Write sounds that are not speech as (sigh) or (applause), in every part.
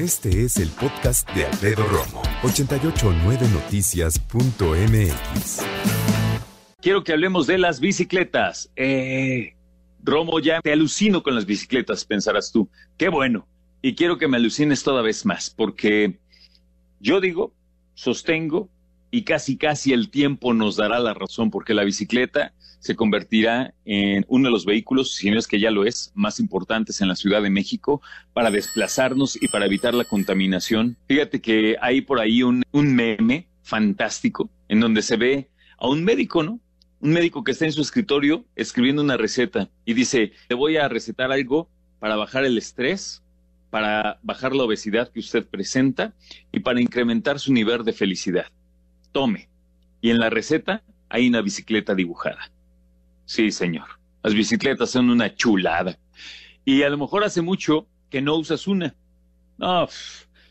Este es el podcast de Alfredo Romo, 889noticias.mx. Quiero que hablemos de las bicicletas. Eh, Romo, ya te alucino con las bicicletas, pensarás tú. Qué bueno. Y quiero que me alucines toda vez más, porque yo digo, sostengo, y casi casi el tiempo nos dará la razón, porque la bicicleta se convertirá en uno de los vehículos, si no es que ya lo es, más importantes en la Ciudad de México para desplazarnos y para evitar la contaminación. Fíjate que hay por ahí un, un meme fantástico en donde se ve a un médico, ¿no? Un médico que está en su escritorio escribiendo una receta y dice, le voy a recetar algo para bajar el estrés, para bajar la obesidad que usted presenta y para incrementar su nivel de felicidad. Tome. Y en la receta hay una bicicleta dibujada. Sí, señor. Las bicicletas son una chulada. Y a lo mejor hace mucho que no usas una. No,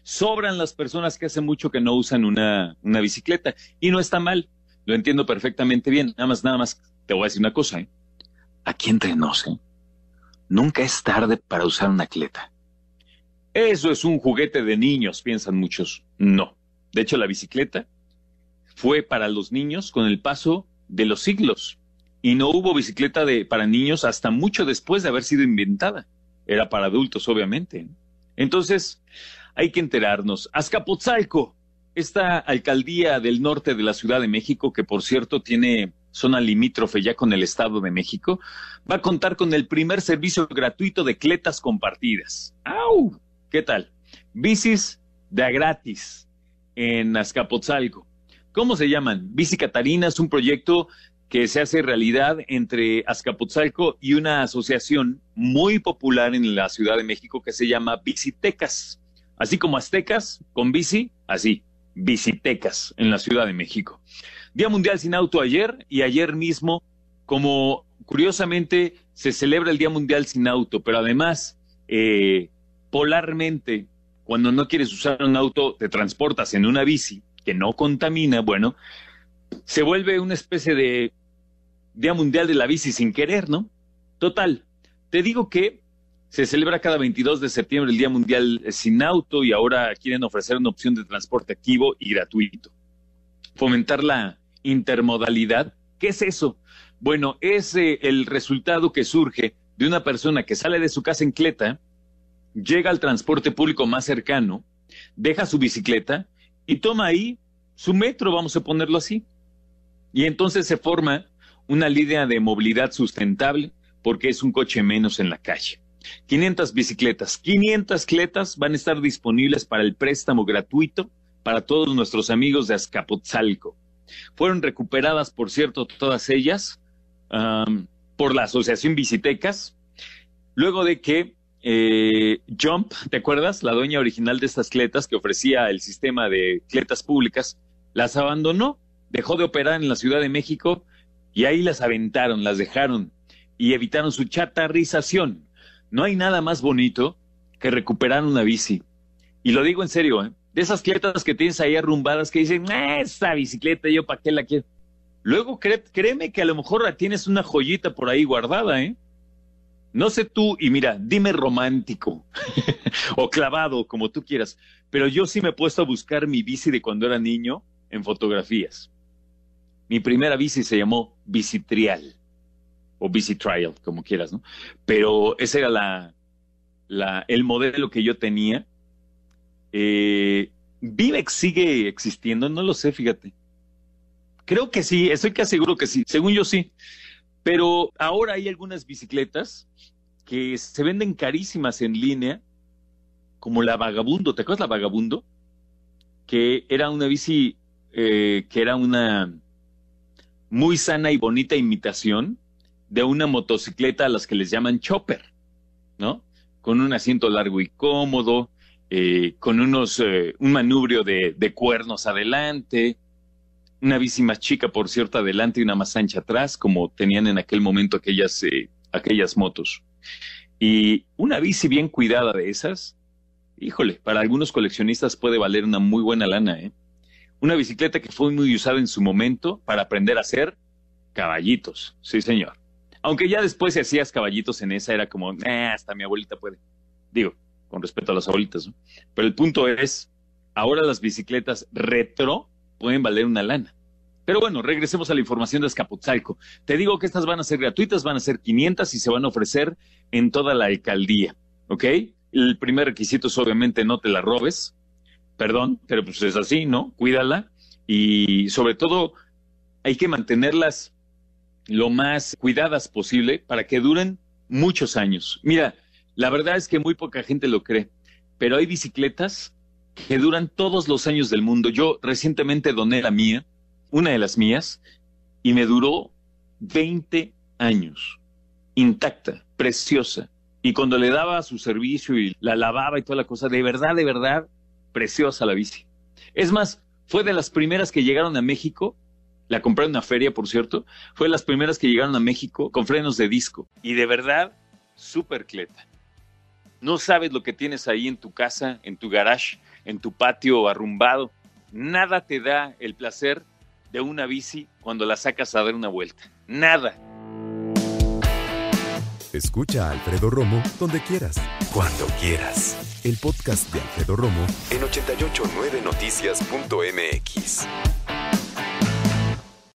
sobran las personas que hace mucho que no usan una, una bicicleta. Y no está mal. Lo entiendo perfectamente bien. Nada más, nada más, te voy a decir una cosa. ¿eh? Aquí entre nos, ¿eh? nunca es tarde para usar una atleta. Eso es un juguete de niños, piensan muchos. No. De hecho, la bicicleta fue para los niños con el paso de los siglos y no hubo bicicleta de, para niños hasta mucho después de haber sido inventada. Era para adultos, obviamente. Entonces, hay que enterarnos. Azcapotzalco, esta alcaldía del norte de la Ciudad de México, que por cierto tiene zona limítrofe ya con el Estado de México, va a contar con el primer servicio gratuito de cletas compartidas. ¡Au! ¿Qué tal? Bicis de gratis en Azcapotzalco. ¿Cómo se llaman? Bici Catarina es un proyecto que se hace realidad entre Azcapotzalco y una asociación muy popular en la Ciudad de México que se llama Bicitecas. Así como aztecas con bici, así, bicitecas en la Ciudad de México. Día Mundial sin Auto ayer y ayer mismo, como curiosamente se celebra el Día Mundial sin Auto, pero además, eh, polarmente, cuando no quieres usar un auto, te transportas en una bici que no contamina, bueno, se vuelve una especie de Día Mundial de la Bici sin querer, ¿no? Total, te digo que se celebra cada 22 de septiembre el Día Mundial sin auto y ahora quieren ofrecer una opción de transporte activo y gratuito. Fomentar la intermodalidad. ¿Qué es eso? Bueno, es eh, el resultado que surge de una persona que sale de su casa en Cleta, llega al transporte público más cercano, deja su bicicleta y toma ahí su metro, vamos a ponerlo así. Y entonces se forma una línea de movilidad sustentable porque es un coche menos en la calle. 500 bicicletas, 500 cletas van a estar disponibles para el préstamo gratuito para todos nuestros amigos de Azcapotzalco. Fueron recuperadas, por cierto, todas ellas por la Asociación Bicitecas, luego de que eh, Jump, ¿te acuerdas? La dueña original de estas cletas que ofrecía el sistema de cletas públicas, las abandonó, dejó de operar en la Ciudad de México y ahí las aventaron, las dejaron y evitaron su chatarrización. No hay nada más bonito que recuperar una bici. Y lo digo en serio, ¿eh? de esas cletas que tienes ahí arrumbadas que dicen, ah, esta bicicleta, yo para qué la quiero. Luego créeme que a lo mejor tienes una joyita por ahí guardada, ¿eh? No sé tú, y mira, dime romántico (laughs) o clavado, como tú quieras, pero yo sí me he puesto a buscar mi bici de cuando era niño en fotografías. Mi primera bici se llamó Bicitrial o Bici Trial, como quieras, ¿no? Pero ese era la, la, el modelo que yo tenía. Eh, Vivex sigue existiendo, no lo sé, fíjate. Creo que sí, estoy casi seguro que sí, según yo sí. Pero ahora hay algunas bicicletas que se venden carísimas en línea, como la Vagabundo, ¿te acuerdas la Vagabundo? Que era una bici eh, que era una muy sana y bonita imitación de una motocicleta a las que les llaman chopper, ¿no? Con un asiento largo y cómodo, eh, con unos, eh, un manubrio de, de, cuernos adelante, una bici más chica, por cierto, adelante y una más ancha atrás, como tenían en aquel momento aquellas, aquellas motos. Y una bici bien cuidada de esas, híjole, para algunos coleccionistas puede valer una muy buena lana, ¿eh? Una bicicleta que fue muy usada en su momento para aprender a hacer caballitos, sí señor. Aunque ya después si hacías caballitos en esa era como, eh, hasta mi abuelita puede. Digo, con respecto a las abuelitas, ¿no? Pero el punto es, ahora las bicicletas retro pueden valer una lana. Pero bueno, regresemos a la información de Escapotzalco. Te digo que estas van a ser gratuitas, van a ser 500 y se van a ofrecer en toda la alcaldía, ¿ok? El primer requisito es obviamente no te la robes, perdón, pero pues es así, ¿no? Cuídala y sobre todo hay que mantenerlas lo más cuidadas posible para que duren muchos años. Mira, la verdad es que muy poca gente lo cree, pero hay bicicletas que duran todos los años del mundo. Yo recientemente doné la mía, una de las mías, y me duró 20 años, intacta, preciosa. Y cuando le daba su servicio y la lavaba y toda la cosa, de verdad, de verdad, preciosa la bici. Es más, fue de las primeras que llegaron a México, la compré en una feria, por cierto, fue de las primeras que llegaron a México con frenos de disco. Y de verdad, súper cleta. No sabes lo que tienes ahí en tu casa, en tu garage, en tu patio arrumbado. Nada te da el placer de una bici cuando la sacas a dar una vuelta. Nada. Escucha a Alfredo Romo donde quieras, cuando quieras. El podcast de Alfredo Romo en 889noticias.mx.